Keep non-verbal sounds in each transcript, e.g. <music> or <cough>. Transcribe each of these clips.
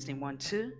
Testing one, two.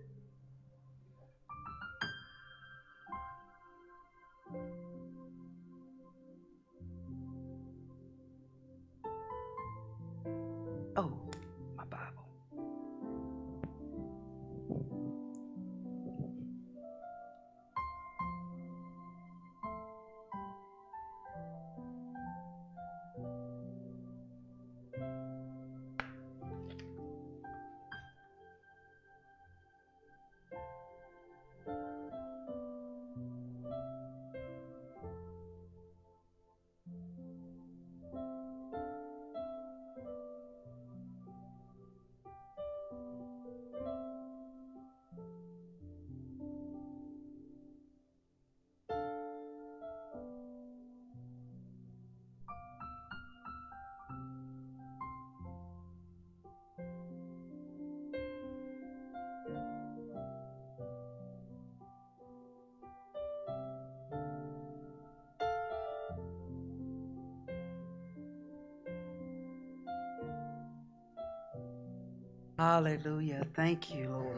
Hallelujah. Thank you, Lord.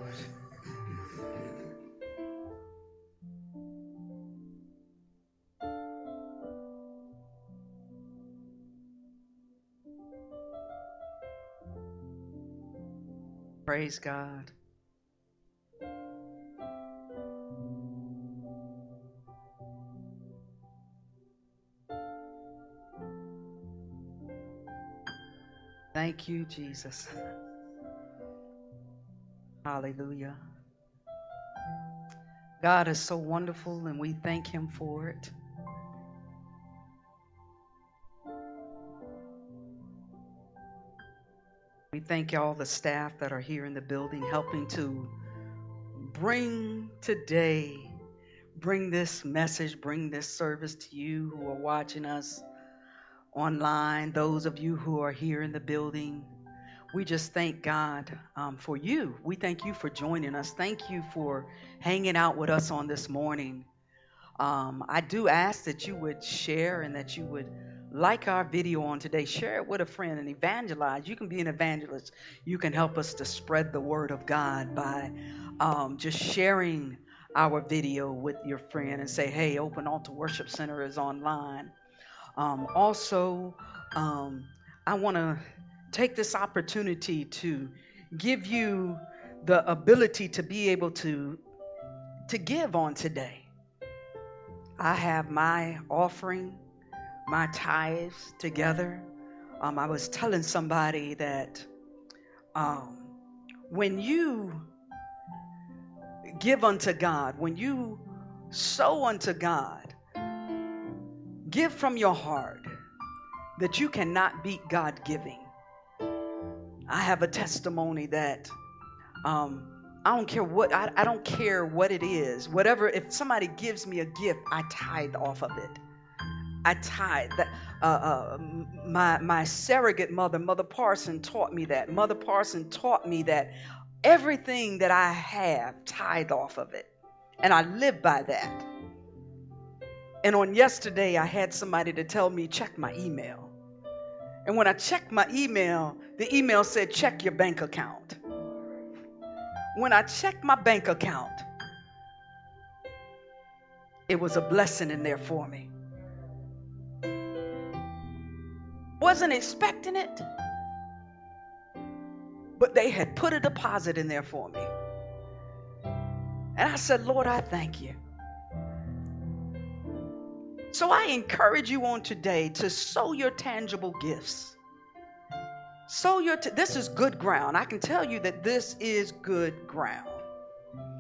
Praise God. Thank you, Jesus. Hallelujah. God is so wonderful, and we thank Him for it. We thank all the staff that are here in the building helping to bring today, bring this message, bring this service to you who are watching us online, those of you who are here in the building. We just thank God um, for you. We thank you for joining us. Thank you for hanging out with us on this morning. Um, I do ask that you would share and that you would like our video on today. Share it with a friend and evangelize. You can be an evangelist. You can help us to spread the word of God by um, just sharing our video with your friend and say, hey, Open Altar Worship Center is online. Um, also, um, I want to take this opportunity to give you the ability to be able to to give on today. I have my offering, my tithes together. Um, I was telling somebody that um, when you give unto God, when you sow unto God, give from your heart that you cannot beat God giving. I have a testimony that um, I don't care what I, I don't care what it is. Whatever if somebody gives me a gift, I tithe off of it. I tithe. That uh, uh, my my surrogate mother, Mother Parson, taught me that. Mother Parson taught me that everything that I have, tithe off of it, and I live by that. And on yesterday, I had somebody to tell me check my email. And when I checked my email, the email said, check your bank account. When I checked my bank account, it was a blessing in there for me. Wasn't expecting it, but they had put a deposit in there for me. And I said, Lord, I thank you. So I encourage you on today to sow your tangible gifts. Sow your, t- this is good ground. I can tell you that this is good ground.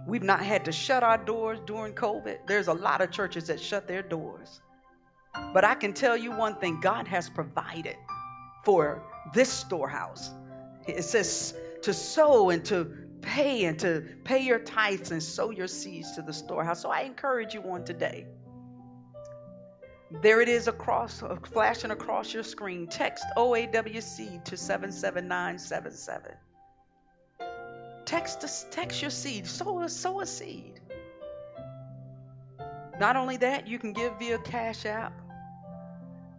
We've not had to shut our doors during COVID. There's a lot of churches that shut their doors. But I can tell you one thing God has provided for this storehouse. It says to sow and to pay and to pay your tithes and sow your seeds to the storehouse. So I encourage you on today there it is across, uh, flashing across your screen. Text OAWC to 77977. Text, text your seed. Sow a, sow a seed. Not only that, you can give via Cash App.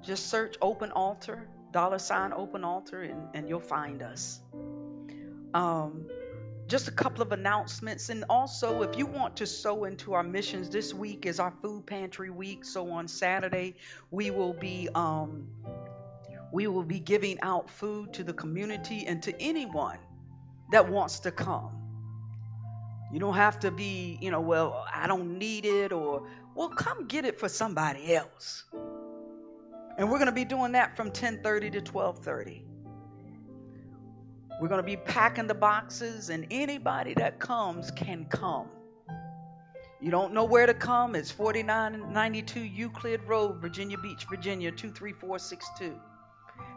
Just search Open Altar, dollar sign Open Altar, and, and you'll find us. Um, just a couple of announcements. And also, if you want to sow into our missions, this week is our food pantry week. So on Saturday, we will be um, we will be giving out food to the community and to anyone that wants to come. You don't have to be, you know, well, I don't need it or well, come get it for somebody else. And we're going to be doing that from 10:30 to 12:30. We're going to be packing the boxes, and anybody that comes can come. You don't know where to come? It's 4992 Euclid Road, Virginia Beach, Virginia 23462.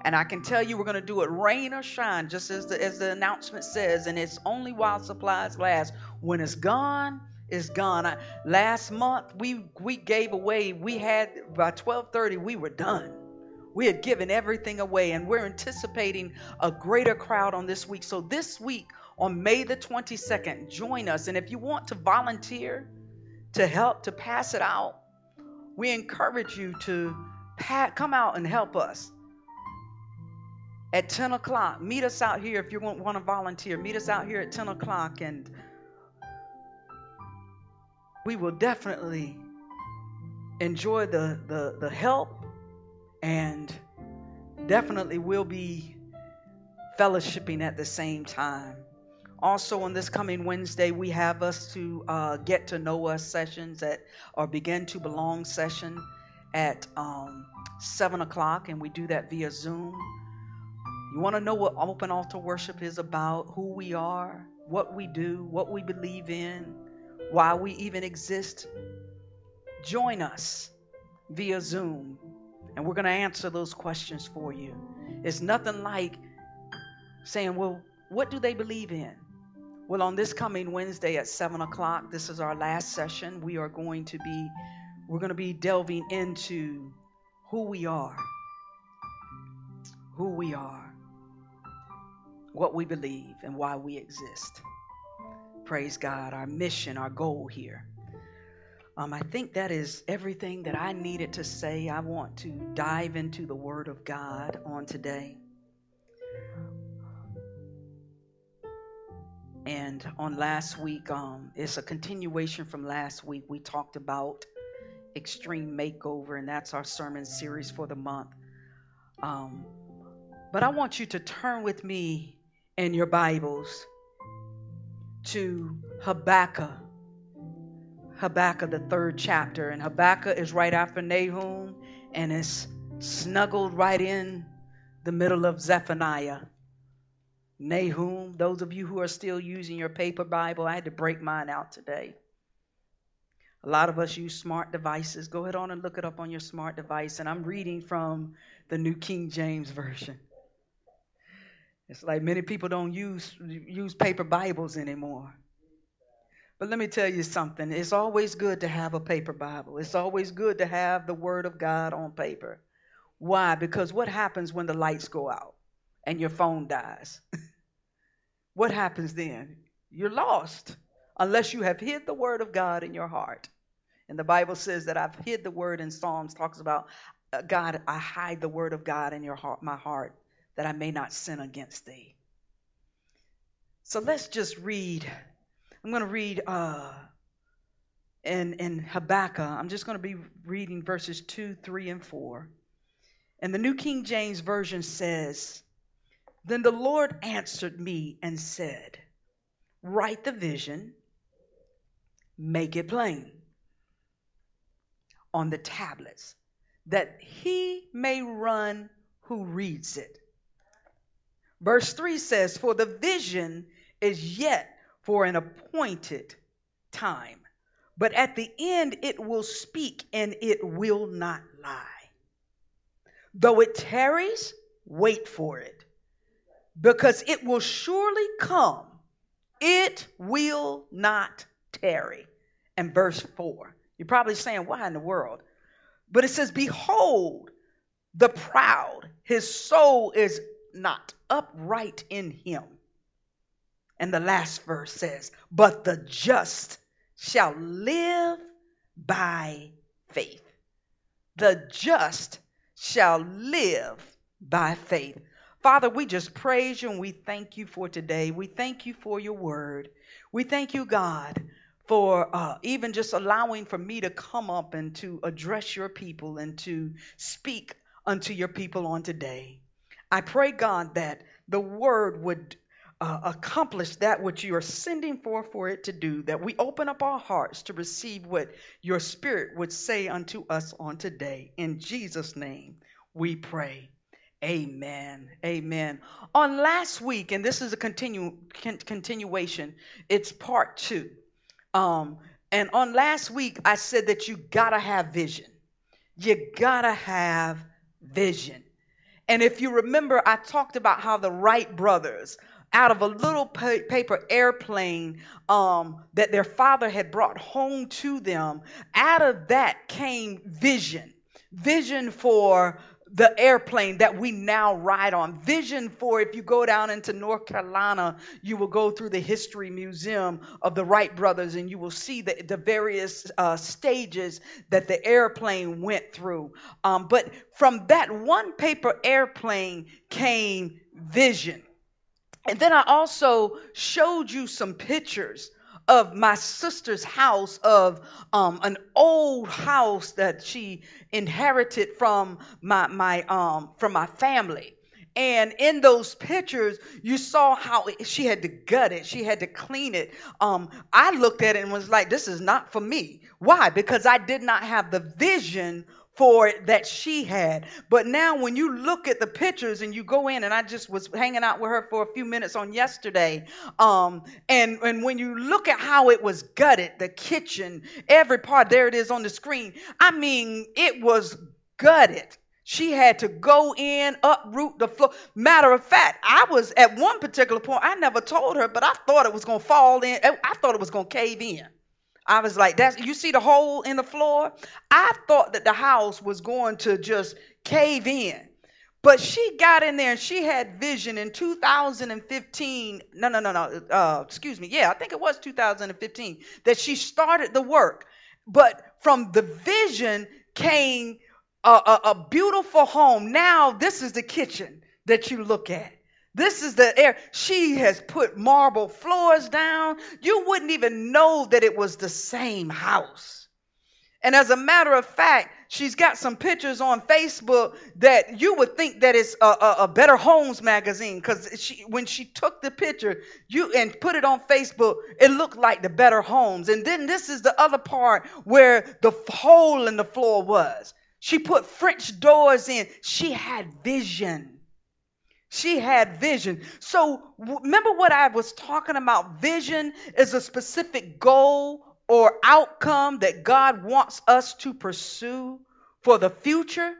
And I can tell you we're going to do it rain or shine, just as the, as the announcement says. And it's only while supplies last. When it's gone, it's gone. I, last month we we gave away. We had by 12:30 we were done. We had given everything away, and we're anticipating a greater crowd on this week. So, this week on May the 22nd, join us. And if you want to volunteer to help to pass it out, we encourage you to come out and help us at 10 o'clock. Meet us out here if you want, to volunteer. Meet us out here at 10 o'clock, and we will definitely enjoy the, the, the help and definitely we'll be fellowshipping at the same time. Also, on this coming Wednesday, we have us to uh, get to know us sessions at or begin to belong session at um, seven o'clock, and we do that via Zoom. You want to know what open altar worship is about, who we are, what we do, what we believe in, why we even exist? Join us via Zoom and we're going to answer those questions for you. It's nothing like saying, well, what do they believe in? Well, on this coming Wednesday at 7 o'clock, this is our last session. We are going to be, we're going to be delving into who we are, who we are, what we believe, and why we exist. Praise God, our mission, our goal here. Um, I think that is everything that I needed to say. I want to dive into the Word of God on today. And on last week, um, it's a continuation from last week. We talked about extreme makeover, and that's our sermon series for the month. Um, but I want you to turn with me in your Bibles to Habakkuk Habakkuk, the third chapter. And Habakkuk is right after Nahum and is snuggled right in the middle of Zephaniah. Nahum, those of you who are still using your paper Bible, I had to break mine out today. A lot of us use smart devices. Go ahead on and look it up on your smart device. And I'm reading from the New King James Version. It's like many people don't use use paper Bibles anymore. But let me tell you something. It's always good to have a paper Bible. It's always good to have the Word of God on paper. Why? Because what happens when the lights go out and your phone dies? <laughs> what happens then? You're lost unless you have hid the Word of God in your heart. And the Bible says that I've hid the Word in Psalms, talks about uh, God, I hide the Word of God in your heart, my heart, that I may not sin against thee. So let's just read I'm going to read uh, in, in Habakkuk. I'm just going to be reading verses 2, 3, and 4. And the New King James Version says, Then the Lord answered me and said, Write the vision, make it plain on the tablets, that he may run who reads it. Verse 3 says, For the vision is yet for an appointed time. But at the end, it will speak and it will not lie. Though it tarries, wait for it, because it will surely come. It will not tarry. And verse 4. You're probably saying, why in the world? But it says, Behold, the proud, his soul is not upright in him. And the last verse says, But the just shall live by faith. The just shall live by faith. Father, we just praise you and we thank you for today. We thank you for your word. We thank you, God, for uh, even just allowing for me to come up and to address your people and to speak unto your people on today. I pray, God, that the word would uh, accomplish that which you are sending for for it to do, that we open up our hearts to receive what your spirit would say unto us on today. In Jesus' name we pray. Amen. Amen. On last week, and this is a continue, con- continuation, it's part two. Um, and on last week, I said that you gotta have vision. You gotta have vision. And if you remember, I talked about how the Wright brothers, out of a little paper airplane um, that their father had brought home to them, out of that came vision. Vision for the airplane that we now ride on. Vision for if you go down into North Carolina, you will go through the History Museum of the Wright brothers and you will see the, the various uh, stages that the airplane went through. Um, but from that one paper airplane came vision. And then I also showed you some pictures of my sister's house of um, an old house that she inherited from my my um from my family. And in those pictures you saw how she had to gut it. She had to clean it. Um, i looked at it and was like this is not for me. Why? Because i did not have the vision for it that she had. But now, when you look at the pictures and you go in, and I just was hanging out with her for a few minutes on yesterday, um, and and when you look at how it was gutted, the kitchen, every part, there it is on the screen. I mean, it was gutted. She had to go in, uproot the floor. Matter of fact, I was at one particular point, I never told her, but I thought it was going to fall in. I thought it was going to cave in. I was like, that's you see the hole in the floor? I thought that the house was going to just cave in. But she got in there and she had vision in 2015. No, no, no, no. Uh, excuse me. Yeah, I think it was 2015 that she started the work. But from the vision came a, a, a beautiful home. Now, this is the kitchen that you look at. This is the air. She has put marble floors down. You wouldn't even know that it was the same house. And as a matter of fact, she's got some pictures on Facebook that you would think that it's a, a, a Better Homes magazine because she, when she took the picture you and put it on Facebook, it looked like the Better Homes. And then this is the other part where the hole in the floor was. She put French doors in. She had vision. She had vision. So remember what I was talking about? Vision is a specific goal or outcome that God wants us to pursue for the future.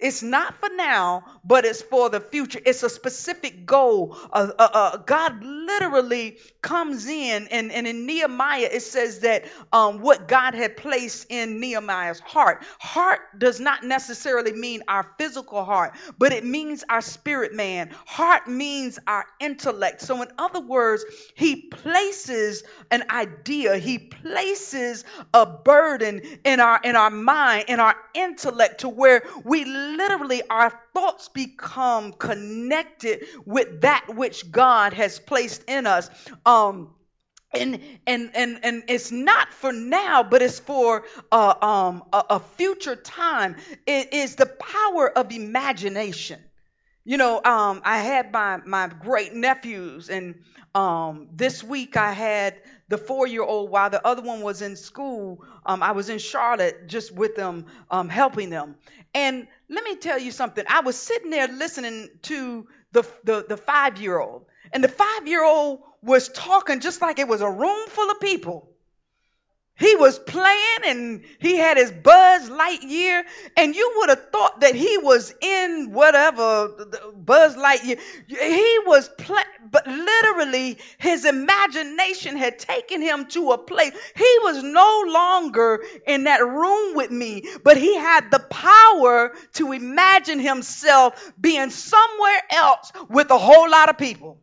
It's not for now, but it's for the future. It's a specific goal. Uh, uh, uh, God literally comes in, and, and in Nehemiah, it says that um, what God had placed in Nehemiah's heart. Heart does not necessarily mean our physical heart, but it means our spirit man. Heart means our intellect. So, in other words, He places an idea, He places a burden in our in our mind, in our intellect, to where we literally our thoughts become connected with that which God has placed in us. Um, and and and and it's not for now but it's for uh, um, a, a future time. It is the power of imagination. You know um, i had my my great nephews and um, this week i had the four year old while the other one was in school. Um, i was in charlotte just with them um, helping them. And let me tell you something. I was sitting there listening to the, the, the five year old, and the five year old was talking just like it was a room full of people. He was playing and he had his Buzz Lightyear, and you would have thought that he was in whatever Buzz Lightyear. He was playing, but literally his imagination had taken him to a place. He was no longer in that room with me, but he had the power to imagine himself being somewhere else with a whole lot of people.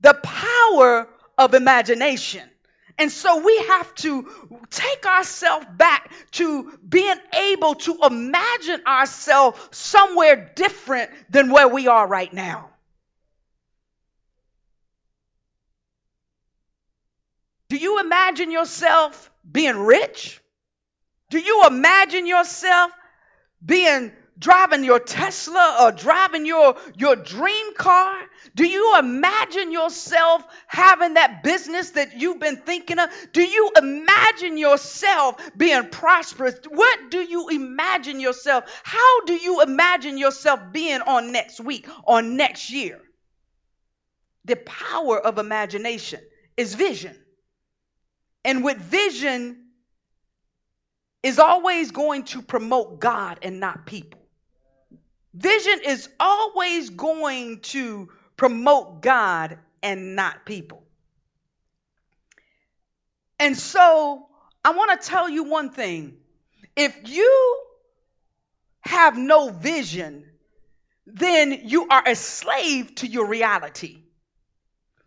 The power of imagination. And so we have to take ourselves back to being able to imagine ourselves somewhere different than where we are right now. Do you imagine yourself being rich? Do you imagine yourself being driving your Tesla or driving your, your dream car? Do you imagine yourself having that business that you've been thinking of? Do you imagine yourself being prosperous? What do you imagine yourself? How do you imagine yourself being on next week or next year? The power of imagination is vision. And with vision, is always going to promote God and not people. Vision is always going to promote God and not people. And so I want to tell you one thing. If you have no vision, then you are a slave to your reality.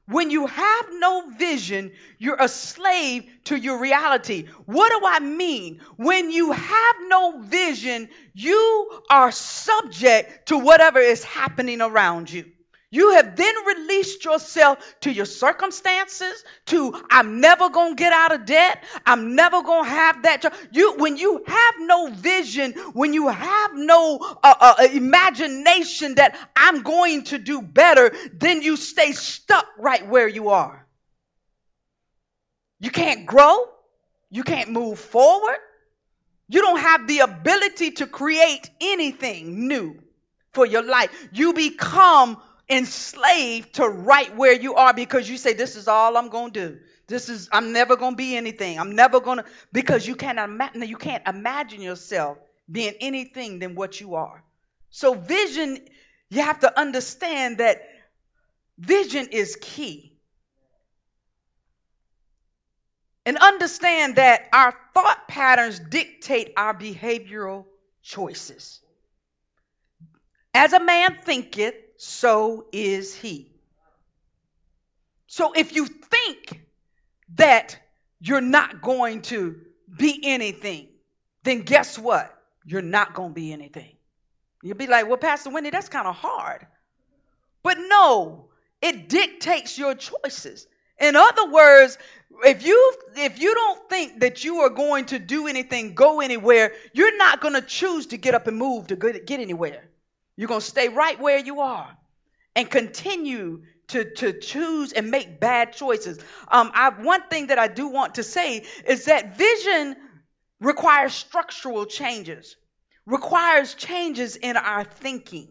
When you have no vision, you're a slave to your reality. What do I mean? When you have no vision, you are subject to whatever is happening around you. You have then released yourself to your circumstances, to I'm never going to get out of debt. I'm never going to have that job. You, when you have no vision, when you have no uh, uh, uh, imagination that I'm going to do better, then you stay stuck right where you are. You can't grow. You can't move forward. You don't have the ability to create anything new for your life. You become enslaved to right where you are because you say, This is all I'm going to do. This is, I'm never going to be anything. I'm never going to, because you can't, imagine, you can't imagine yourself being anything than what you are. So, vision, you have to understand that vision is key. And understand that our thought patterns dictate our behavioral choices. As a man thinketh, so is he. So if you think that you're not going to be anything, then guess what? You're not going to be anything. You'll be like, well, Pastor Wendy, that's kind of hard. But no, it dictates your choices. In other words, if you if you don't think that you are going to do anything, go anywhere, you're not going to choose to get up and move to get anywhere. You're going to stay right where you are and continue to, to choose and make bad choices. Um, I, one thing that I do want to say is that vision requires structural changes, requires changes in our thinking.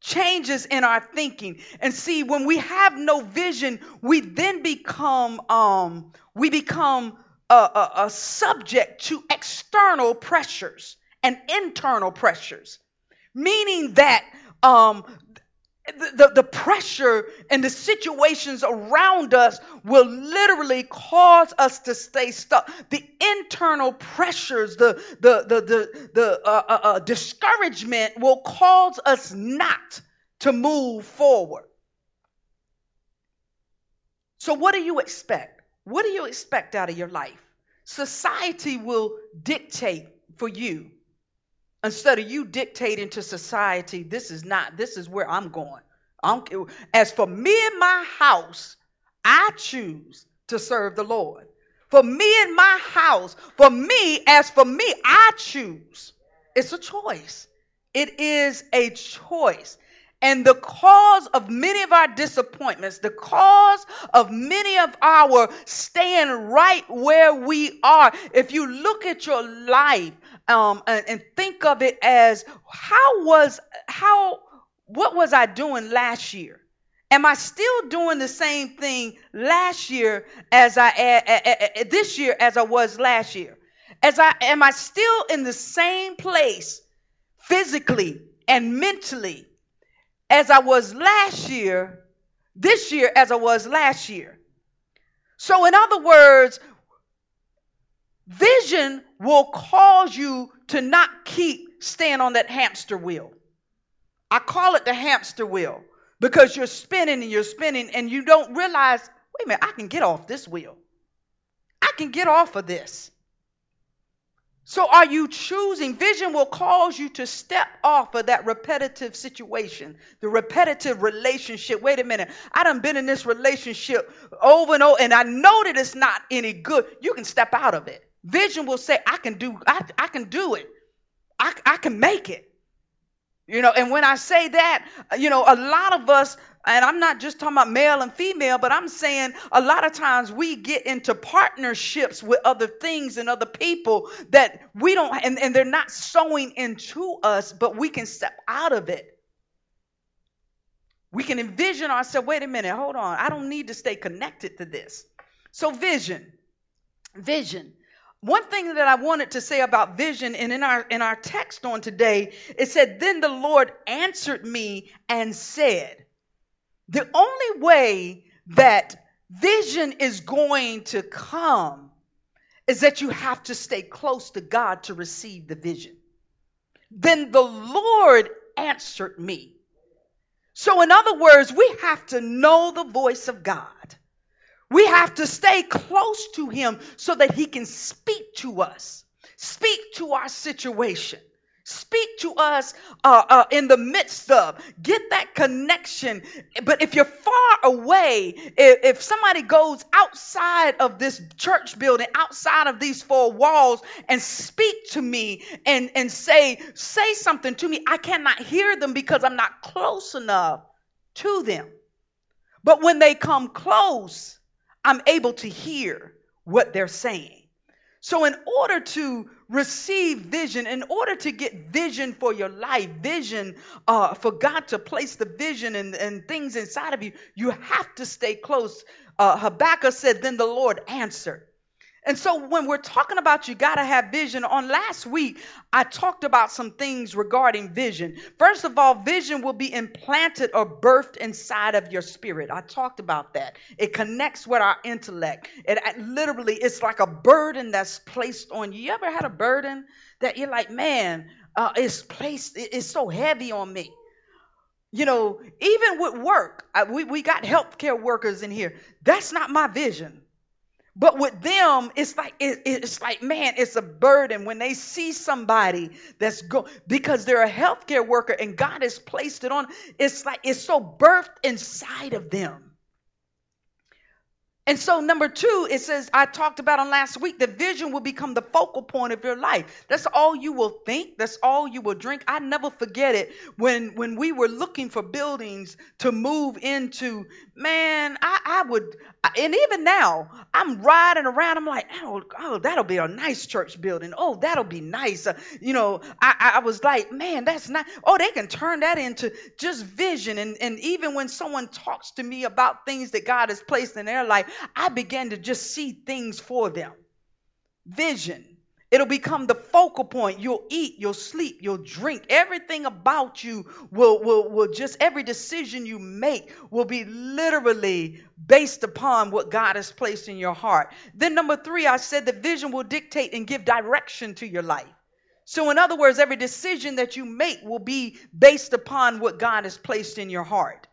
Changes in our thinking. And see, when we have no vision, we then become um, we become a, a, a subject to external pressures and internal pressures meaning that um, the, the, pressure and the situations around us will literally cause us to stay stuck. The internal pressures, the, the, the, the, the uh, uh, uh, discouragement will cause us not to move forward. So, what do you expect? What do you expect out of your life? Society will dictate for you instead of you dictating to society, this is not, this is where I'm going. I'm, as for me and my house, I choose to serve the Lord. For me and my house, for me, as for me, I choose. It's a choice. It is a choice. And the cause of many of our disappointments, the cause of many of our staying right where we are, if you look at your life um, and, and think of it as how was, how, what was I doing last year? Am I still doing the same thing last year as I this year as I was last year? As I am I still in the same place physically and mentally as I was last year, this year as I was last year. So, in other words, vision will cause you to not keep staying on that hamster wheel. I call it the hamster wheel because you're spinning and you're spinning and you don't realize, wait a minute, I can get off this wheel. I can get off of this. So, are you choosing? Vision will cause you to step off of that repetitive situation, the repetitive relationship. Wait a minute, I done been in this relationship over and over, and I know that it's not any good. You can step out of it. Vision will say, I can do, I, I can do it. I, I can make it. You know, and when I say that, you know, a lot of us, and I'm not just talking about male and female, but I'm saying a lot of times we get into partnerships with other things and other people that we don't, and, and they're not sowing into us, but we can step out of it. We can envision ourselves, wait a minute, hold on, I don't need to stay connected to this. So, vision, vision one thing that I wanted to say about vision, and in our in our text on today, it said, Then the Lord answered me and said, The only way that vision is going to come is that you have to stay close to God to receive the vision. Then the Lord answered me. So, in other words, we have to know the voice of God. We have to stay close to him so that he can speak to us, speak to our situation, speak to us uh, uh, in the midst of, get that connection. But if you're far away, if, if somebody goes outside of this church building, outside of these four walls, and speak to me and, and say, say something to me, I cannot hear them because I'm not close enough to them. But when they come close, I'm able to hear what they're saying. So, in order to receive vision, in order to get vision for your life, vision uh, for God to place the vision and, and things inside of you, you have to stay close. Uh, Habakkuk said, Then the Lord answered. And so when we're talking about you got to have vision, on last week, I talked about some things regarding vision. First of all, vision will be implanted or birthed inside of your spirit. I talked about that. It connects with our intellect. It, it literally, it's like a burden that's placed on you. You ever had a burden that you're like, man, uh, it's placed, it's so heavy on me you know, even with work, I, we, we got healthcare workers in here. That's not my vision. But with them, it's like it, it's like man, it's a burden when they see somebody that's go because they're a healthcare worker and God has placed it on. It's like it's so birthed inside of them. And so, number two, it says, I talked about on last week, the vision will become the focal point of your life. That's all you will think. That's all you will drink. I never forget it when, when we were looking for buildings to move into. Man, I, I would, and even now, I'm riding around. I'm like, oh, oh that'll be a nice church building. Oh, that'll be nice. Uh, you know, I, I was like, man, that's not, oh, they can turn that into just vision. And, and even when someone talks to me about things that God has placed in their life, I began to just see things for them. Vision. It'll become the focal point. You'll eat, you'll sleep, you'll drink. Everything about you will, will, will just, every decision you make will be literally based upon what God has placed in your heart. Then, number three, I said the vision will dictate and give direction to your life. So, in other words, every decision that you make will be based upon what God has placed in your heart.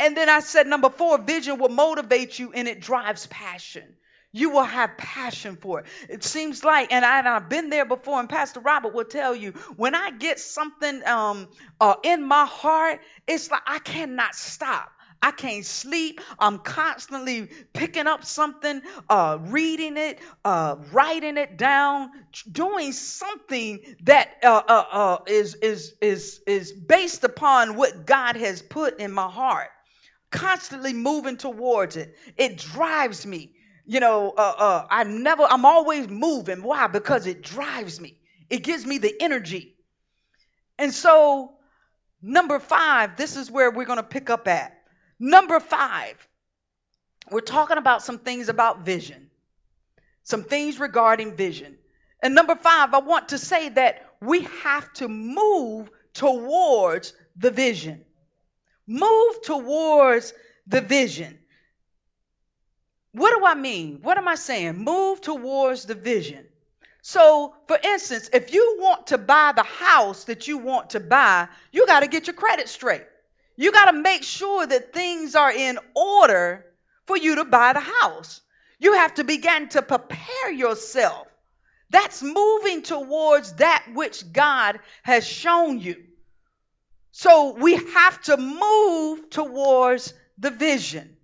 And then I said, number four, vision will motivate you and it drives passion. You will have passion for it. It seems like, and, I, have been there before, and Pastor Robert will tell you, when I get something um, uh, in my heart, it's like I cannot stop. I can't sleep. I'm constantly picking up something, uh, reading it, uh, writing it down, doing something that uh, uh, uh, is is is is based upon what God has put in my heart constantly moving towards it. It drives me. You know, uh, uh, I never, I'm always moving. Why? Because it drives me. It gives me the energy. And so, number five, this is where we're going to pick up at. Number five, we're talking about some things about vision, some things regarding vision. And number five, I want to say that we have to move towards the vision. Move towards the vision. What do I mean? What am I saying? Move towards the vision. So, for instance, if you want to buy the house that you want to buy, you got to get your credit straight. You got to make sure that things are in order for you to buy the house. You have to begin to prepare yourself. That's moving towards that which God has shown you. So we have to move towards the vision.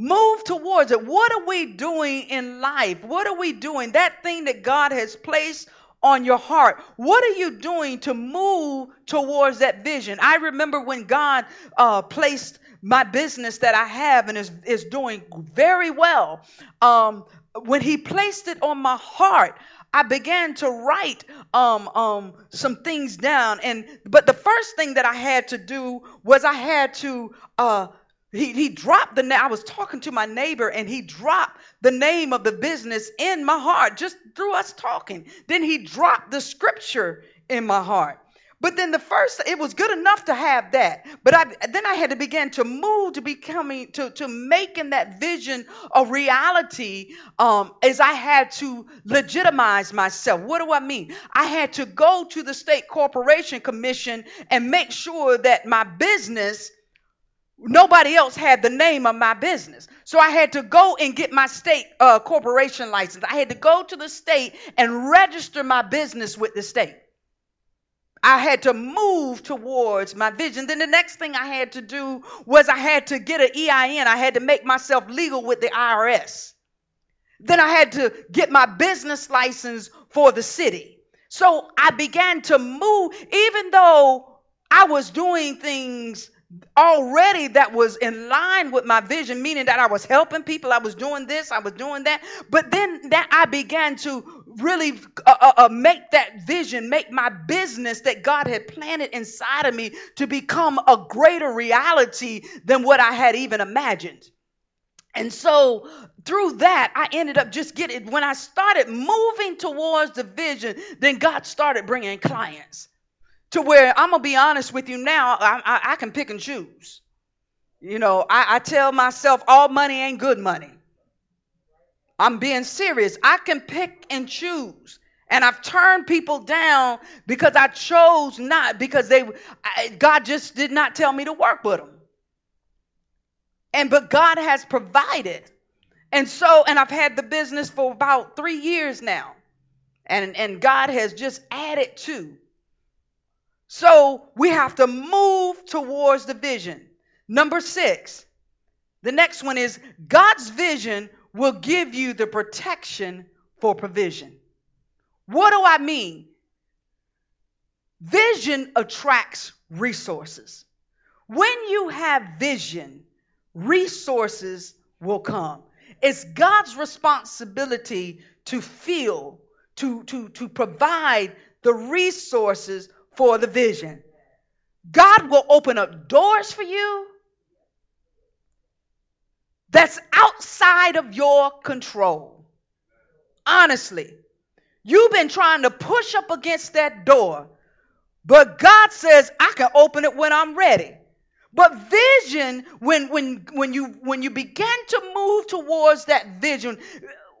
Move towards it. What are we doing in life? What are we doing? That thing that God has placed on your heart. What are you doing to move towards that vision? I remember when God uh, placed my business that I have and is, is doing very well. Um, when He placed it on my heart, I began to write um, um, some things down. And but the first thing that I had to do was I had to uh, he, he dropped the name. I was talking to my neighbor and he dropped the name of the business in my heart just through us talking. Then he dropped the scripture in my heart. But then the first, it was good enough to have that. But I, then I had to begin to move to becoming, to, to making that vision a reality um, as I had to legitimize myself. What do I mean? I had to go to the state corporation commission and make sure that my business nobody else had the name of my business. So I had to go and get my state uh, corporation license. I had to go to the state and register my business with the state. I had to move towards my vision. Then the next thing I had to do was I had to get an EIN. I had to make myself legal with the IRS. Then I had to get my business license for the city. So I began to move, even though I was doing things already that was in line with my vision, meaning that I was helping people, I was doing this, I was doing that. But then that I began to really uh, uh, uh, make that vision, make my business that God had planted inside of me to become a greater reality than what I had even imagined. And so through that, I ended up just getting, when I started moving towards the vision, then God started bringing clients to where I'm gonna be honest with you now, I, I, I can pick and choose. You know, I, I tell myself all money ain't good money. I'm being serious. I can pick and choose. And I've turned people down because I chose not, because they I, God just did not tell me to work with them. And but God has provided. And so, and I've had the business for about three years now. And, and God has just added to. So we have to move towards the vision. Number six, the next one is God's vision will give you the protection for provision. What do I mean? Vision attracts resources. When you have vision, resources will come. It's God's responsibility to feel, to, to, to provide the resources for the vision. God will open up doors for you that's outside of your control. Honestly, you've been trying to push up against that door, but God says, I can open it when I'm ready. But vision, when when when you when you begin to move towards that vision,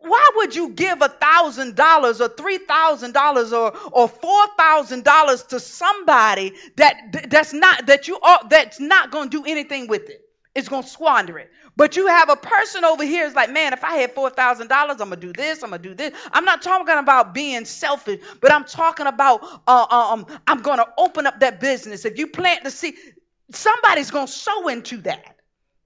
why would you give a thousand dollars or three thousand dollars or or four thousand dollars to somebody that that's not that you are that's not going to do anything with it? It's going to squander it. But you have a person over here is like man if i had four thousand dollars i'm going to do this i'm going to do this. I'm not talking about being selfish but i'm talking about uh, um i'm going to open up that business. If you plant the seed somebody's going to sow into that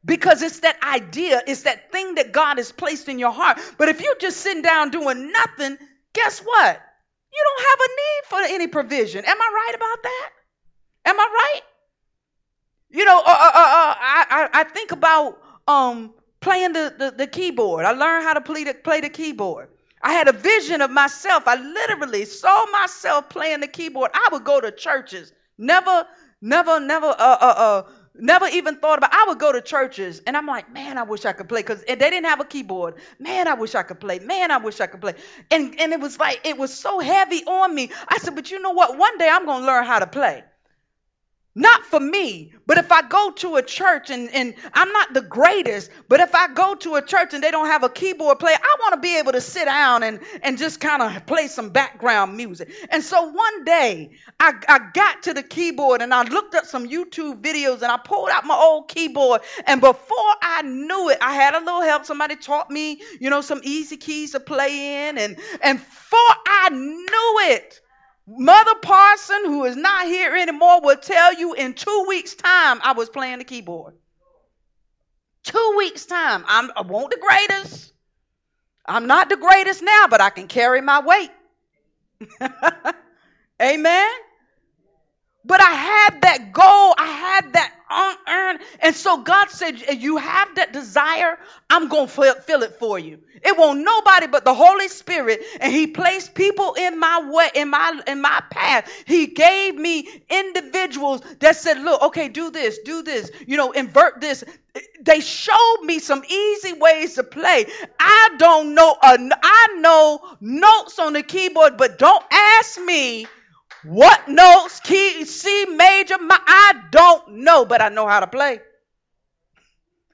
because it's that idea, it's that thing that God has placed in your heart. But if you're just sitting down doing nothing, guess what? You don't have a need for any provision. Am I right about that? Am I right? You know, uh, uh, uh, uh I, I, I think about um, playing the, the, the, keyboard. I learned how to play the, play the keyboard. I had a vision of myself. I literally saw myself playing the keyboard. I would go to churches. Never, never, never uh, uh, uh, Never even thought about. I would go to churches and I'm like, man, I wish I could play because they didn't have a keyboard. Man, I wish I could play. Man, I wish I could play. And and it was like it was so heavy on me. I said, but you know what? One day I'm gonna learn how to play. Not for me, but if I go to a church and, and I'm not the greatest, but if I go to a church and they don't have a keyboard player, I want to be able to sit down and, and just kind of play some background music. And so one day I, I got to the keyboard and I looked up some YouTube videos and I pulled out my old keyboard. And before I knew it, I had a little help. Somebody taught me, you know, some easy keys to play in. And, and before I knew it, Mother Parson, who is not here anymore, will tell you in two weeks' time I was playing the keyboard. Two weeks' time. I'm, I won't the greatest. I'm not the greatest now, but I can carry my weight. <laughs> Amen. But I had that goal. I had that unearned. And so God said, You have that desire. I'm going to fill it for you. It won't nobody but the Holy Spirit. And He placed people in my way, in my, in my path. He gave me individuals that said, Look, okay, do this, do this, you know, invert this. They showed me some easy ways to play. I don't know, uh, I know notes on the keyboard, but don't ask me what notes, key, C major, my, I don't know, but I know how to play.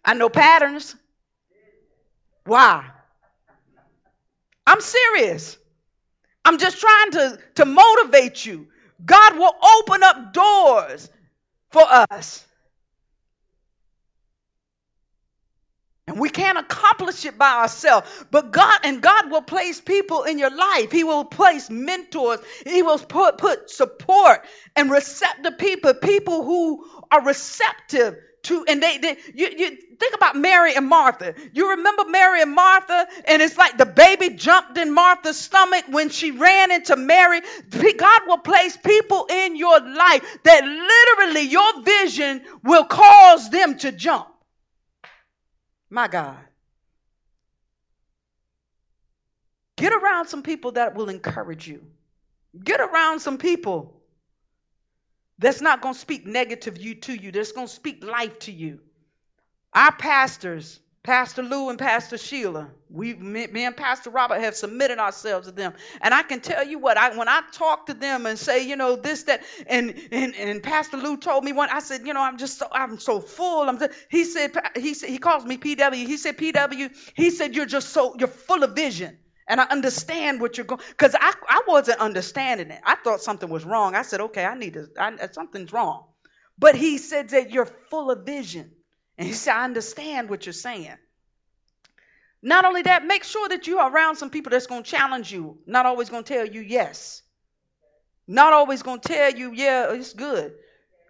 I know patterns. Why? I'm serious. I'm just trying to, to motivate you. God will open up doors for us. And we can't accomplish it by ourselves. But God, and God will place people in your life. He will place mentors. He will put, put support and receptive people, people who are receptive to, and they, they you, you think about Mary and Martha. You remember Mary and Martha? And it's like the baby jumped in Martha's stomach when she ran into Mary. God will place people in your life that literally your vision will cause them to jump. My God. Get around some people that will encourage you. Get around some people that's not going to speak negative you to you. That's going to speak life to you. Our pastors, Pastor Lou and Pastor Sheila, we, me, me, and Pastor Robert have submitted ourselves to them. And I can tell you what, I, when I talk to them and say, you know, this, that, and, and, and Pastor Lou told me one, I said, you know, I'm just so, I'm so full. I'm just, he said, he said, he calls me PW. He said, PW, he said, you're just so, you're full of vision. And I understand what you're going, because I, I wasn't understanding it. I thought something was wrong. I said, okay, I need to, I, something's wrong. But he said that you're full of vision. And he said, I understand what you're saying. Not only that, make sure that you are around some people that's going to challenge you, not always going to tell you yes. Not always going to tell you, yeah, it's good.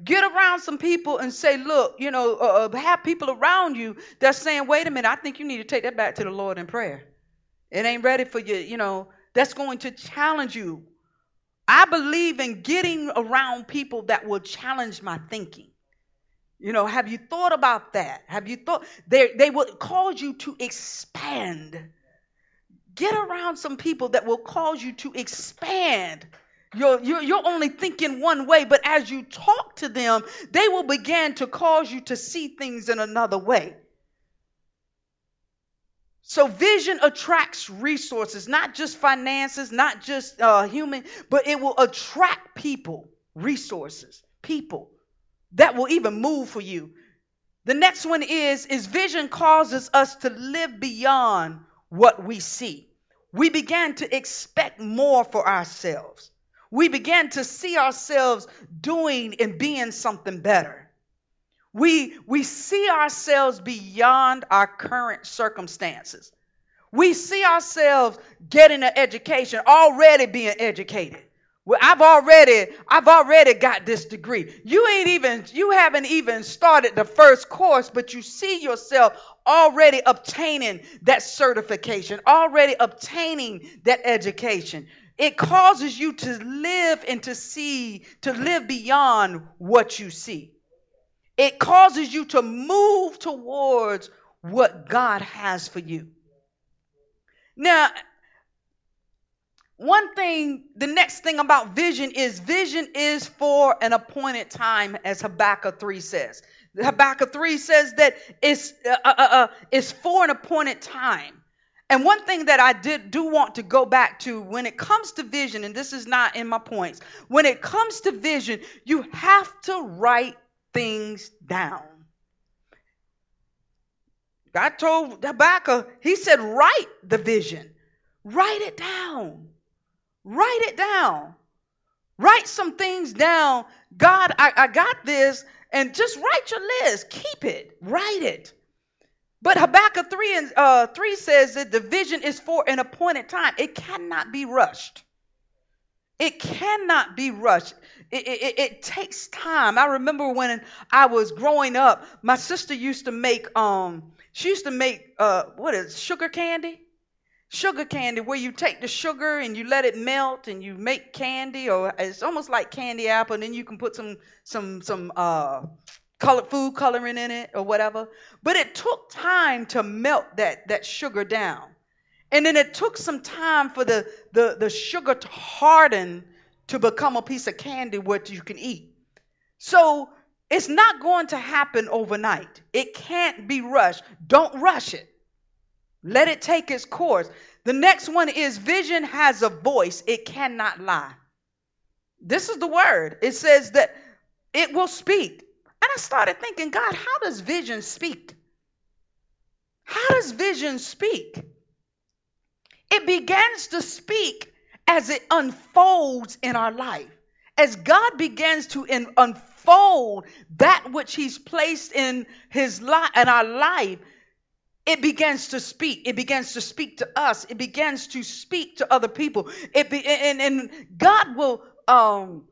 Get around some people and say, look, you know, uh, uh, have people around you that's saying, wait a minute, I think you need to take that back to the Lord in prayer. It ain't ready for you, you know, that's going to challenge you. I believe in getting around people that will challenge my thinking. You know, have you thought about that? Have you thought they they will cause you to expand. Get around some people that will cause you to expand. You're, you're, you're only thinking one way, but as you talk to them, they will begin to cause you to see things in another way. So, vision attracts resources, not just finances, not just uh, human, but it will attract people, resources, people that will even move for you. The next one is is vision causes us to live beyond what we see. We began to expect more for ourselves. We began to see ourselves doing and being something better. We, we see ourselves beyond our current circumstances. We see ourselves getting an education, already being educated. Well, I've already, I've already got this degree. You ain't even, you haven't even started the first course, but you see yourself already obtaining that certification, already obtaining that education. It causes you to live and to see, to live beyond what you see. It causes you to move towards what God has for you. Now, one thing, the next thing about vision is vision is for an appointed time, as Habakkuk 3 says. Habakkuk 3 says that it's, uh, uh, uh, uh, it's for an appointed time. And one thing that I did do want to go back to when it comes to vision, and this is not in my points, when it comes to vision, you have to write things down. God told Habakkuk, he said, write the vision. Write it down. Write it down. Write some things down. God, I, I got this. And just write your list. Keep it. Write it. But Habakkuk 3 and uh, 3 says that the vision is for an appointed time. It cannot be rushed. It cannot be rushed. It, it, it, takes time. I remember when I was growing up, my sister used to make um she used to make uh what is sugar candy? Sugar candy where you take the sugar and you let it melt and you make candy or it's almost like candy apple and then you can put some some some uh color food coloring in it or whatever. But it took time to melt that that sugar down. And then it took some time for the the, the sugar to harden to become a piece of candy what you can eat. So it's not going to happen overnight. It can't be rushed. Don't rush it. Let it take its course. The next one is vision has a voice, it cannot lie. This is the word. It says that it will speak. And I started thinking, God, how does vision speak? How does vision speak? It begins to speak as it unfolds in our life. As God begins to unfold that which He's placed in His life in our life, it begins to speak. It begins to speak to us. It begins to speak to other people. It be, and, and God will um,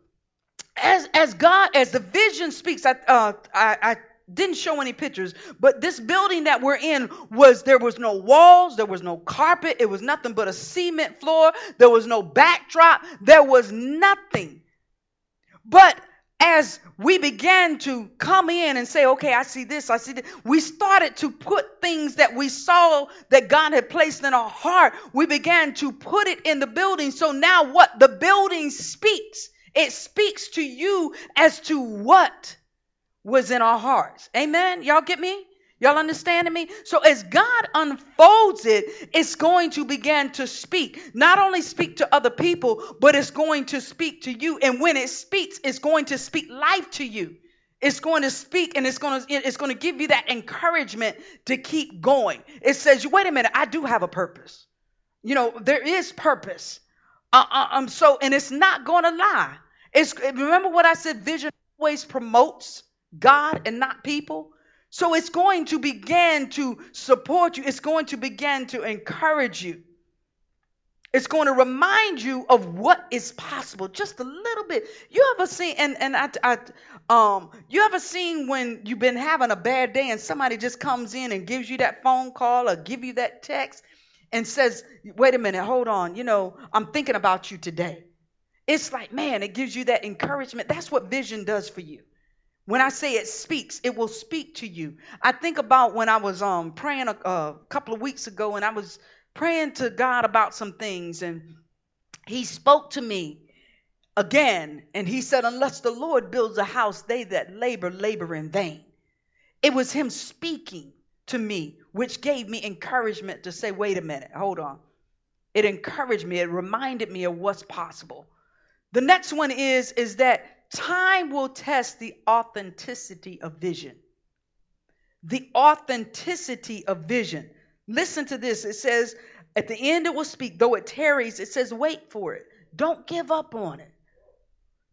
as as God as the vision speaks, I uh, I, I didn't show any pictures, but this building that we're in was there was no walls, there was no carpet, it was nothing but a cement floor, there was no backdrop, there was nothing. But as we began to come in and say, okay, I see this, I see this, we started to put things that we saw that God had placed in our heart, we began to put it in the building. So now what? The building speaks. It speaks to you as to what was in our hearts. Amen. Y'all get me? Y'all understanding me? So as God unfolds it, it's going to begin to speak. Not only speak to other people, but it's going to speak to you. And when it speaks, it's going to speak life to you. It's going to speak and it's going to it's going to give you that encouragement to keep going. It says, "Wait a minute, I do have a purpose." You know, there is purpose. Uh, uh, um, so and it's not going to lie. It's remember what I said. Vision always promotes God and not people. So it's going to begin to support you. It's going to begin to encourage you. It's going to remind you of what is possible, just a little bit. You ever seen and and I, I um you ever seen when you've been having a bad day and somebody just comes in and gives you that phone call or give you that text and says, "Wait a minute, hold on. You know, I'm thinking about you today." It's like, man, it gives you that encouragement. That's what vision does for you. When I say it speaks, it will speak to you. I think about when I was um praying a, a couple of weeks ago and I was praying to God about some things and he spoke to me again and he said unless the Lord builds a house they that labor labor in vain. It was him speaking to me which gave me encouragement to say wait a minute, hold on. It encouraged me, it reminded me of what's possible. The next one is is that time will test the authenticity of vision. The authenticity of vision. Listen to this. It says at the end it will speak, though it tarries, it says wait for it. Don't give up on it.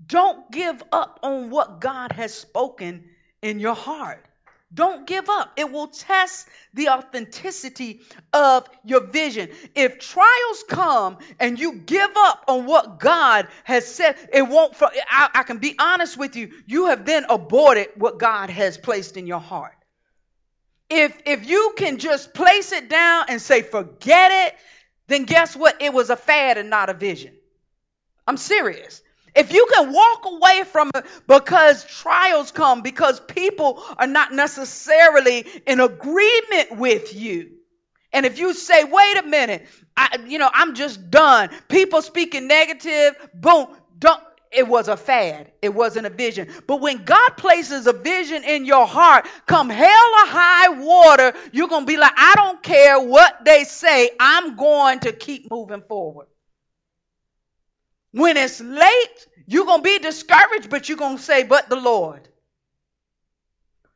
Don't give up on what God has spoken in your heart. Don't give up. It will test the authenticity of your vision. If trials come and you give up on what God has said, it won't. I, I can be honest with you. You have then aborted what God has placed in your heart. If if you can just place it down and say forget it, then guess what? It was a fad and not a vision. I'm serious. If you can walk away from it because trials come, because people are not necessarily in agreement with you. And if you say, wait a minute, I, you know, I'm just done. People speaking negative, boom, don't, it was a fad. It wasn't a vision. But when God places a vision in your heart, come hell or high water, you're going to be like, I don't care what they say. I'm going to keep moving forward. When it's late, you're going to be discouraged, but you're going to say, but the Lord.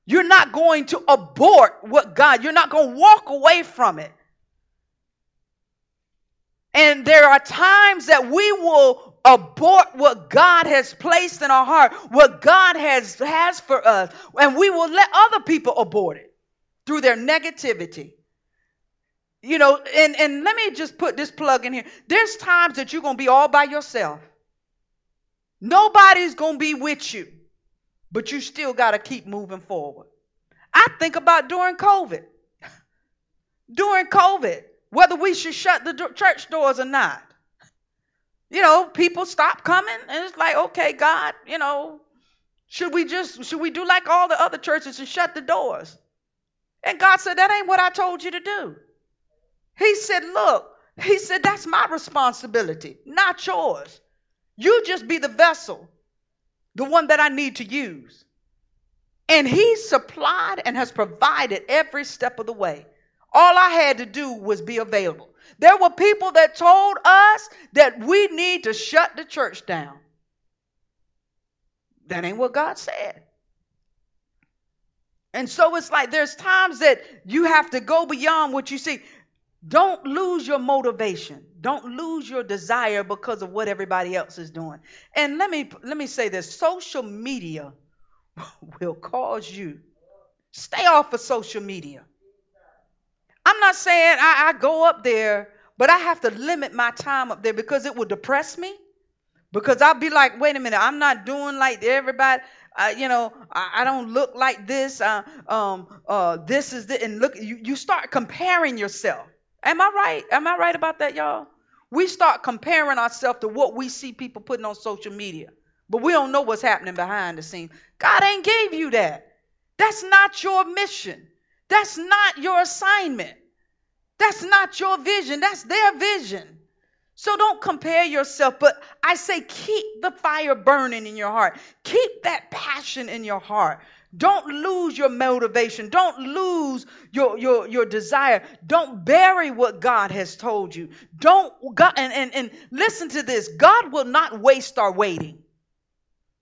You're not going to abort what God, you're not going to walk away from it. And there are times that we will abort what God has placed in our heart, what God has has for us, and we will let other people abort it through their negativity. You know, and, and let me just put this plug in here. There's times that you're going to be all by yourself. Nobody's going to be with you, but you still got to keep moving forward. I think about during COVID. <laughs> During COVID, whether we should shut the church doors or not. You know, people stop coming, and it's like, okay, God, you know, should we just should we do like all the other churches and shut the doors? And God said, that ain't what I told you to do. He said, look, he said, that's my responsibility, not yours. You just be the vessel, the one that I need to use. And he supplied and has provided every step of the way. All I had to do was be available. There were people that told us that we need to shut the church down. That ain't what God said. And so it's like there's times that you have to go beyond what you see. Don't lose your motivation. Don't lose your desire because of what everybody else is doing. And let me let me say this, social media <laughs> will cause you stay off of social media. I'm not saying I, I go up there, but I have to limit my time up there because it will depress me. Because I'll be like, wait a minute, I'm not doing like everybody. You know, I, I, don't look like this. Uh, um, uh, this is the, and look, you, you start comparing yourself. Am I right? Am I right about that, y'all? We start comparing ourselves to what we see people putting on social media, but we don't know what's happening behind the scenes. God ain't gave you that. That's not your mission. That's not your assignment. That's not your vision. That's their vision. So don't compare yourself, but I say keep the fire burning in your heart. Keep that passion in your heart. Don't lose your motivation. Don't lose your, your, your desire. Don't bury what God has told you. Don't God and, and, and listen to this. God will not waste our waiting.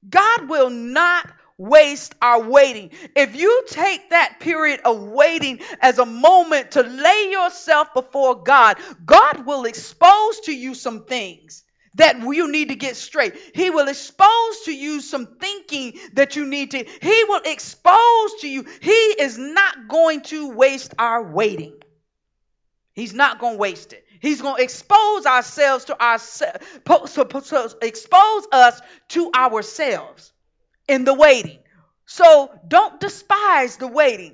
God will not waste our waiting. If you take that period of waiting as a moment to lay yourself before God, God will expose to you some things that you need to get straight. He will expose to you some thinking that you need to, He will expose to you. He is not going to waste our waiting. He's not going to waste it. He's going to expose ourselves to ourselves, expose us to ourselves in the waiting. So don't despise the waiting.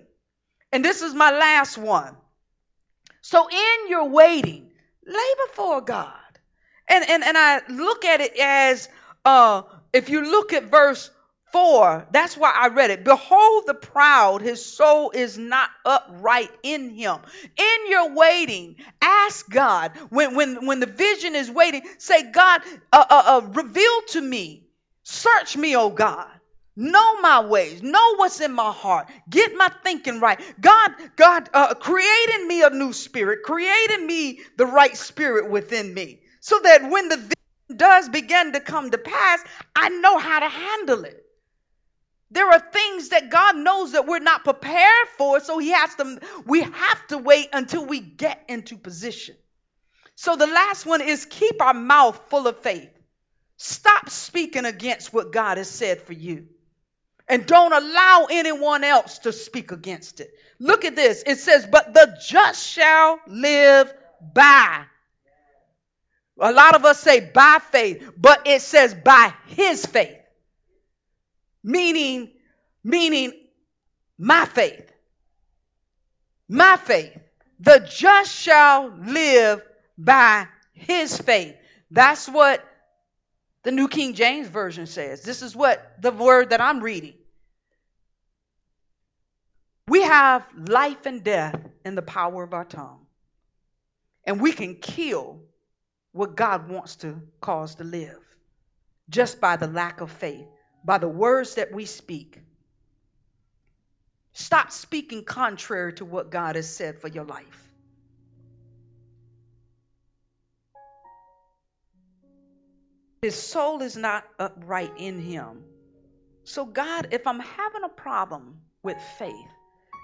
And this is my last one. So in your waiting, lay before God. And and, and I look at it as uh if you look at verse 4, that's why I read it. Behold the proud, his soul is not upright in him. In your waiting, ask God, when, when, when the vision is waiting, say, God, uh, uh, uh, reveal to me, search me, oh God. Know my ways. Know what's in my heart. Get my thinking right. God, God, uh, create in me a new spirit. Create in me the right spirit within me, so that when the vision does begin to come to pass, I know how to handle it. There are things that God knows that we're not prepared for, so He has to. We have to wait until we get into position. So the last one is keep our mouth full of faith. Stop speaking against what God has said for you. And don't allow anyone else to speak against it. Look at this. It says, But the just shall live by. A lot of us say by faith, but it says by his faith. Meaning, meaning my faith. My faith. The just shall live by his faith. That's what the New King James Version says. This is what the word that I'm reading. We have life and death in the power of our tongue. And we can kill what God wants to cause to live. just by the lack of faith, by the words that we speak. Stop speaking contrary to what God has said for your life. His soul is not upright in him. So, God, if I'm having a problem with faith,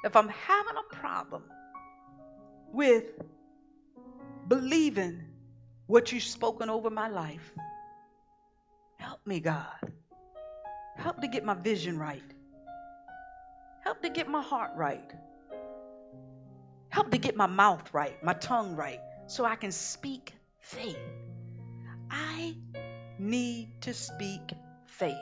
if I'm having a problem with believing what you've spoken over my life, help me, God. Help to get my vision right. Help to get my heart right. Help to get my mouth right, my tongue right, so I can speak faith. I need to speak faith.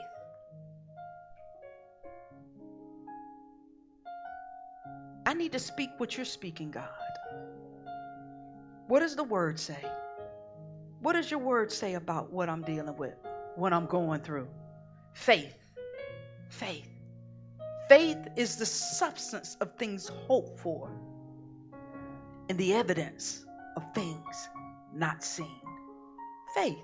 I need to speak what you're speaking, God. What does the word say? What does your word say about what I'm dealing with, what I'm going through? Faith. Faith. Faith is the substance of things hoped for and the evidence of things not seen. Faith.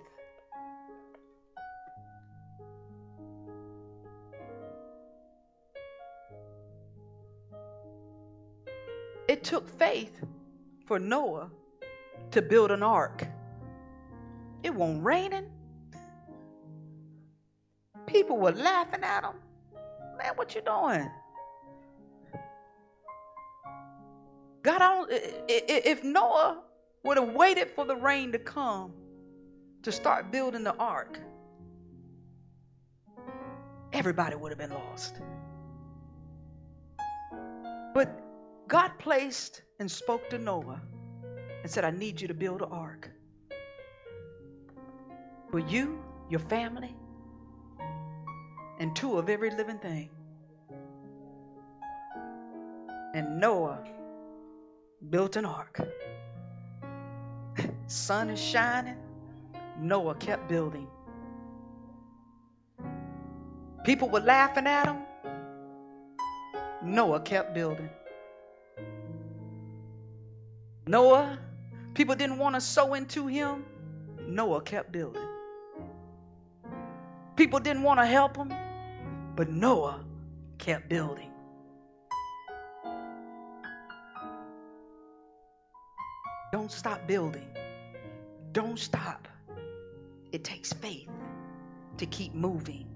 It took faith for Noah to build an ark. It wasn't raining. People were laughing at him. Man, what you doing? God, I if Noah would have waited for the rain to come to start building the ark, everybody would have been lost. But God placed and spoke to Noah and said, I need you to build an ark for you, your family, and two of every living thing. And Noah built an ark. <laughs> Sun is shining. Noah kept building. People were laughing at him. Noah kept building. Noah, people didn't want to sow into him. Noah kept building. People didn't want to help him, but Noah kept building. Don't stop building. Don't stop. It takes faith to keep moving.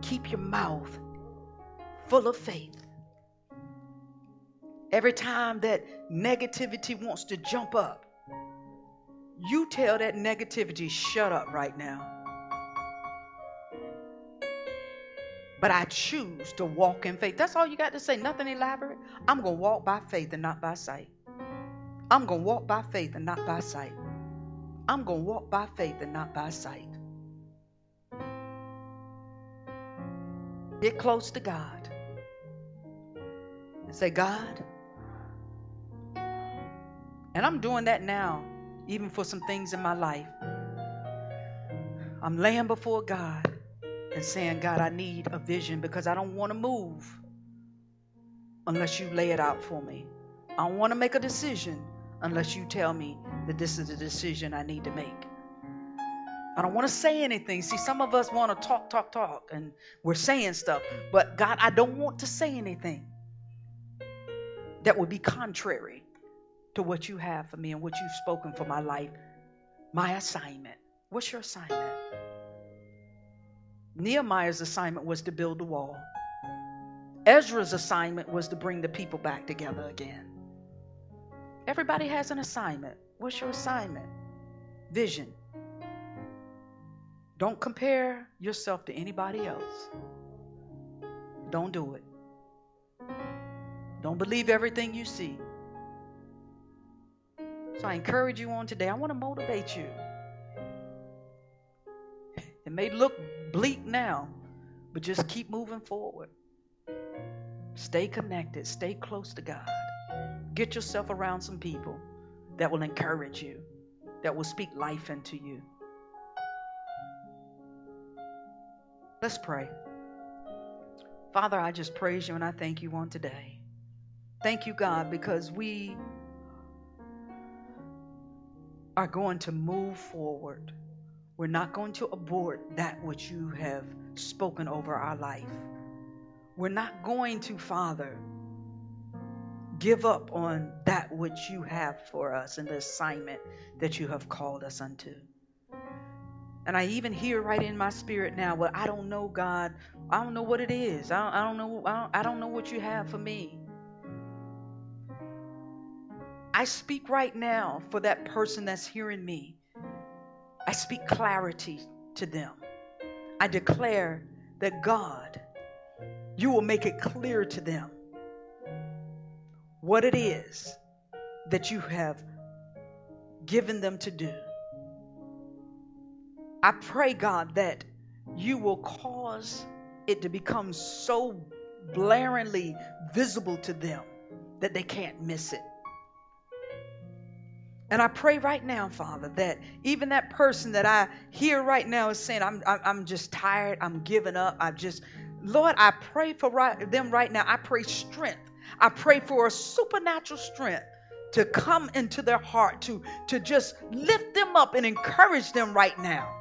Keep your mouth full of faith. Every time that negativity wants to jump up, you tell that negativity, shut up right now. But I choose to walk in faith. That's all you got to say. Nothing elaborate. I'm going to walk by faith and not by sight. I'm going to walk by faith and not by sight. I'm going to walk by faith and not by sight. Get close to God and say, God, and I'm doing that now, even for some things in my life. I'm laying before God and saying, God, I need a vision because I don't want to move unless you lay it out for me. I don't want to make a decision unless you tell me that this is the decision I need to make. I don't want to say anything. See, some of us want to talk, talk, talk, and we're saying stuff. But God, I don't want to say anything that would be contrary to what you have for me and what you've spoken for my life, my assignment. What's your assignment? Nehemiah's assignment was to build the wall. Ezra's assignment was to bring the people back together again. Everybody has an assignment. What's your assignment? Vision. Don't compare yourself to anybody else. Don't do it. Don't believe everything you see. So I encourage you on today. I want to motivate you. It may look bleak now, but just keep moving forward. Stay connected, stay close to God. Get yourself around some people that will encourage you, that will speak life into you. Let's pray. Father, I just praise you and I thank you on today. Thank you, God, because we are going to move forward We're not going to abort that which you have spoken over our life. We're not going to, Father, give up on that which you have for us and the assignment that you have called us unto. And I even hear right in my spirit now, well, I don't know, God. I don't know what it is. I don't, I don't know. I don't, I don't know what you have for me. I speak right now for that person that's hearing me. I speak clarity to them. I declare that God, you will make it clear to them what it is that you have given them to do. I pray, God, that you will cause it to become so blaringly visible to them that they can't miss it. And I pray right now, Father, that even that person that I hear right now is saying, I'm, I'm just tired, I'm giving up, I just, Lord, I pray for right, them right now. I pray strength. I pray for a supernatural strength to come into their heart, to, to just lift them up and encourage them right now.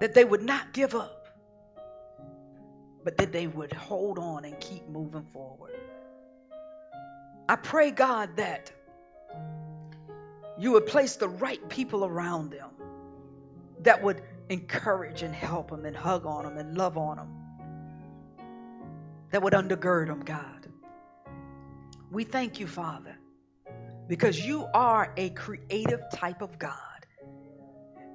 That they would not give up, but that they would hold on and keep moving forward. I pray, God, that you would place the right people around them that would encourage and help them and hug on them and love on them, that would undergird them, God. We thank you, Father, because you are a creative type of God.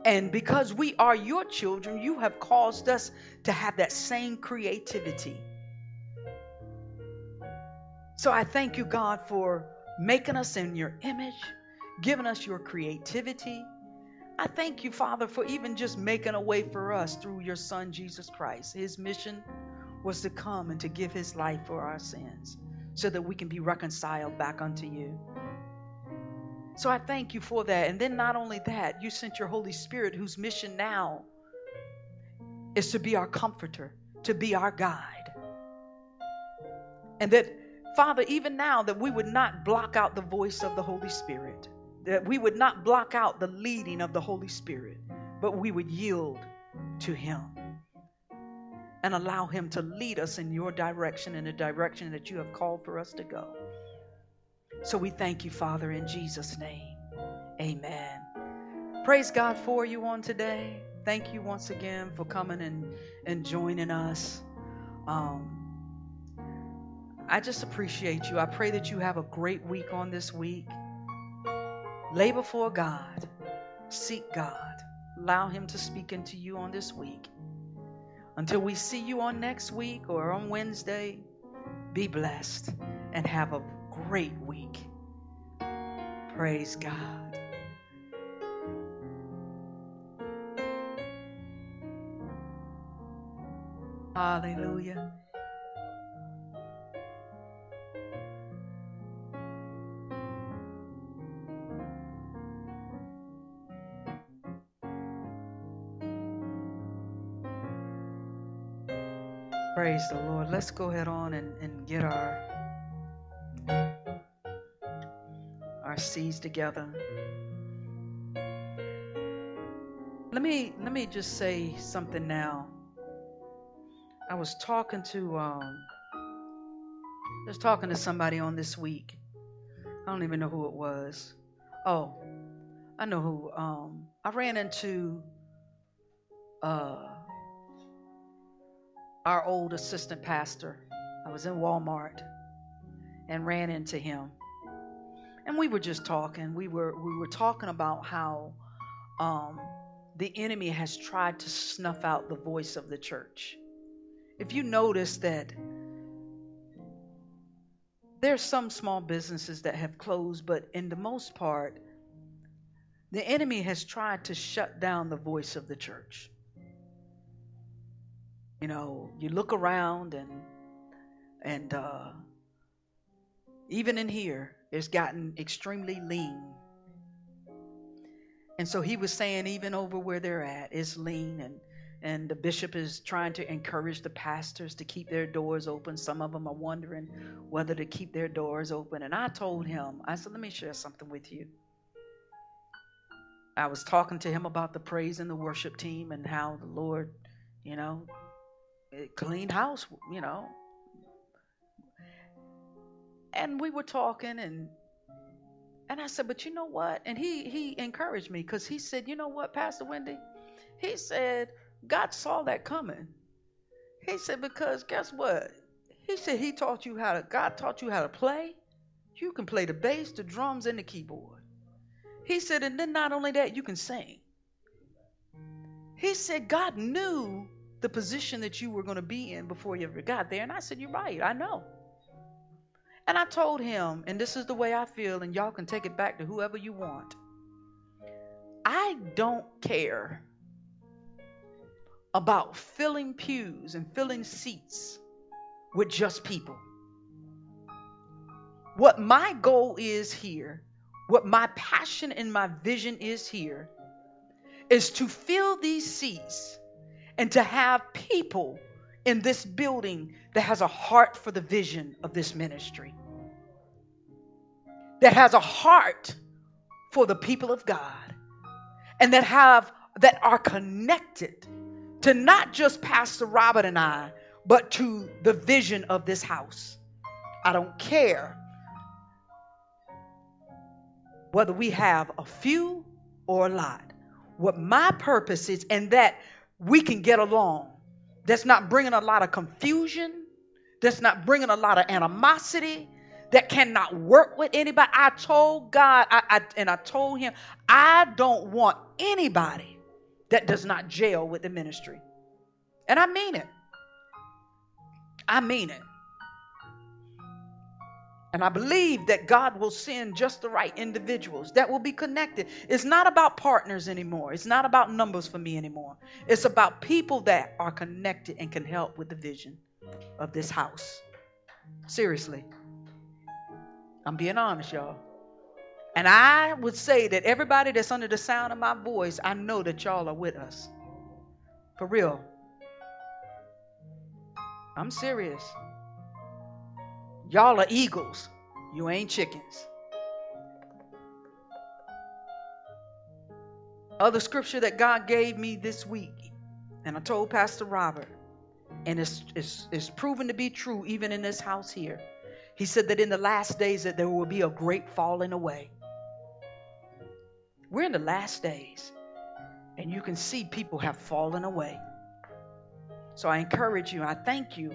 And because we are your children, you have caused us to have that same creativity. So I thank you, God, for making us in your image, giving us your creativity. I thank you, Father, for even just making a way for us through your Son, Jesus Christ. His mission was to come and to give his life for our sins so that we can be reconciled back unto you. So I thank you for that. And then not only that, you sent your Holy Spirit, whose mission now is to be our comforter, to be our guide. And that Father, even now, that we would not block out the voice of the Holy Spirit, that we would not block out the leading of the Holy Spirit, but we would yield to Him and allow Him to lead us in your direction, in the direction that you have called for us to go. So we thank you, Father, in Jesus' name. Amen. Praise God for you on today. Thank you once again for coming and, and joining us. Um, I just appreciate you. I pray that you have a great week on this week. Lay before God, seek God, allow Him to speak into you on this week. Until we see you on next week or on Wednesday, be blessed and have a great week. Praise God. Hallelujah. Praise the Lord. Let's go ahead on and, and get our our seeds together. Let me let me just say something now. I was talking to um I was talking to somebody on this week. I don't even know who it was. Oh, I know who. Um, I ran into uh our old assistant pastor. I was in Walmart and ran into him. And we were just talking. We were we were talking about how um, the enemy has tried to snuff out the voice of the church. If you notice that there's some small businesses that have closed, but in the most part, the enemy has tried to shut down the voice of the church. You know, you look around and and uh, even in here, it's gotten extremely lean. And so he was saying, even over where they're at, it's lean, and and the bishop is trying to encourage the pastors to keep their doors open. Some of them are wondering whether to keep their doors open. And I told him, I said, let me share something with you. I was talking to him about the praise and the worship team and how the Lord, you know, cleaned house, you know. And we were talking and and I said, but you know what? And he he encouraged me because he said, you know what, Pastor Wendy? He said, God saw that coming. He said, because guess what? He said he taught you how to God taught you how to play. You can play the bass, the drums, and the keyboard. He said, and then not only that, you can sing. He said, God knew the position that you were going to be in before you ever got there. And I said, You're right, I know. And I told him, and this is the way I feel, and y'all can take it back to whoever you want. I don't care about filling pews and filling seats with just people. What my goal is here, what my passion and my vision is here, is to fill these seats and to have people in this building that has a heart for the vision of this ministry, that has a heart for the people of God, and that have that are connected to not just Pastor Robert and I, but to the vision of this house. I don't care whether we have a few or a lot. What my purpose is, and that we can get along, that's not bringing a lot of confusion, that's not bringing a lot of animosity, that cannot work with anybody. I told God, I, I, and I told him, I don't want anybody that does not jail with the ministry. And I mean it. I mean it. And I believe that God will send just the right individuals that will be connected. It's not about partners anymore. It's not about numbers for me anymore. It's about people that are connected and can help with the vision of this house. Seriously. I'm being honest, y'all. And I would say that everybody that's under the sound of my voice, I know that y'all are with us. For real. I'm serious. Y'all are eagles. You ain't chickens. Other scripture that God gave me this week, and I told Pastor Robert, and it's, it's, it's proven to be true even in this house here. He said that in the last days that there will be a great falling away. We're in the last days, and you can see people have fallen away. So I encourage you, I thank you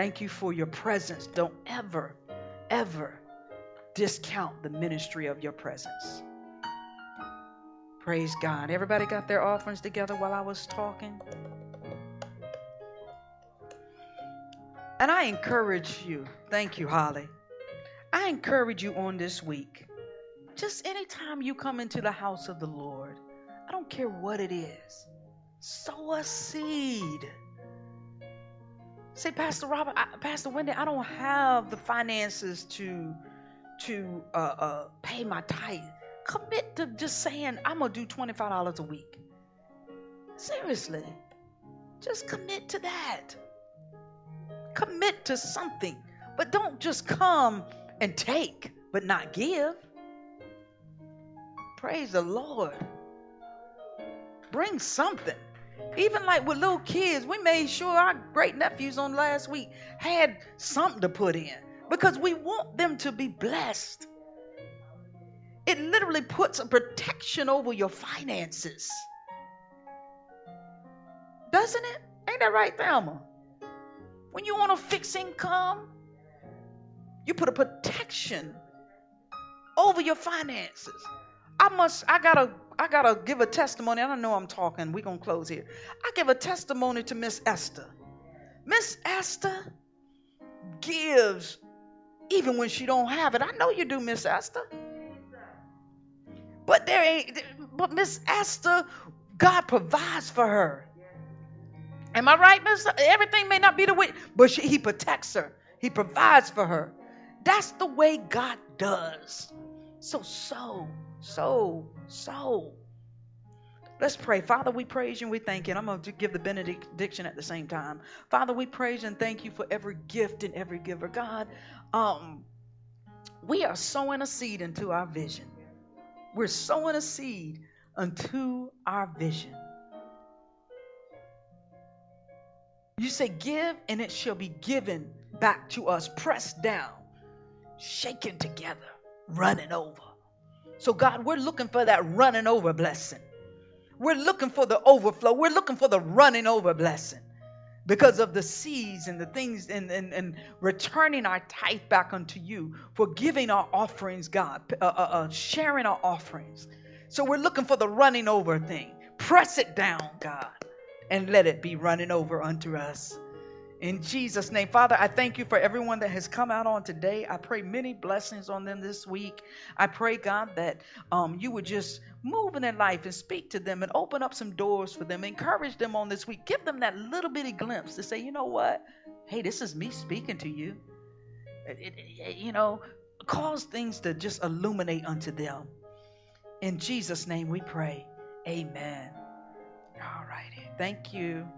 Thank you for your presence. Don't ever, ever discount the ministry of your presence. Praise God. Everybody got their offerings together while I was talking? And I encourage you, thank you, Holly. I encourage you on this week. Just anytime you come into the house of the Lord, I don't care what it is, sow a seed. Say, Pastor Robert, I, Pastor Wendy, I don't have the finances to to uh, uh, pay my tithe. Commit to just saying I'm gonna do twenty five dollars a week. Seriously, just commit to that. Commit to something, but don't just come and take but not give. Praise the Lord. Bring something. Even like with little kids, we made sure our great nephews on last week had something to put in because we want them to be blessed. It literally puts a protection over your finances. Doesn't it? Ain't that right, Thelma? When you want a fixed income, you put a protection over your finances. I must, I gotta I gotta give a testimony. I don't know I'm talking. We're gonna close here. I give a testimony to Miss Esther. Miss Esther gives even when she don't have it. I know you do, Miss Esther. But there ain't but Miss Esther, God provides for her. Am I right, Miss? Everything may not be the way, but she, he protects her. He provides for her. That's the way God does. So, so, so, so. Let's pray. Father, we praise you and we thank you. And I'm going to give the benediction at the same time. Father, we praise and thank you for every gift and every giver. God, um, we are sowing a seed into our vision. We're sowing a seed unto our vision. You say, Give, and it shall be given back to us, pressed down, shaken together, running over. So, God, we're looking for that running over blessing. We're looking for the overflow. We're looking for the running over blessing because of the seeds and the things and, and, and returning our tithe back unto you for giving our offerings, God, uh, uh, uh, sharing our offerings. So we're looking for the running over thing. Press it down, God, and let it be running over unto us. In Jesus' name, Father, I thank you for everyone that has come out on today. I pray many blessings on them this week. I pray, God, that um, you would just move in their life and speak to them and open up some doors for them. Encourage them on this week. Give them that little bitty glimpse to say, you know what? Hey, this is me speaking to you. It, it, it, you know, cause things to just illuminate unto them. In Jesus' name we pray. Amen. All righty. Thank you.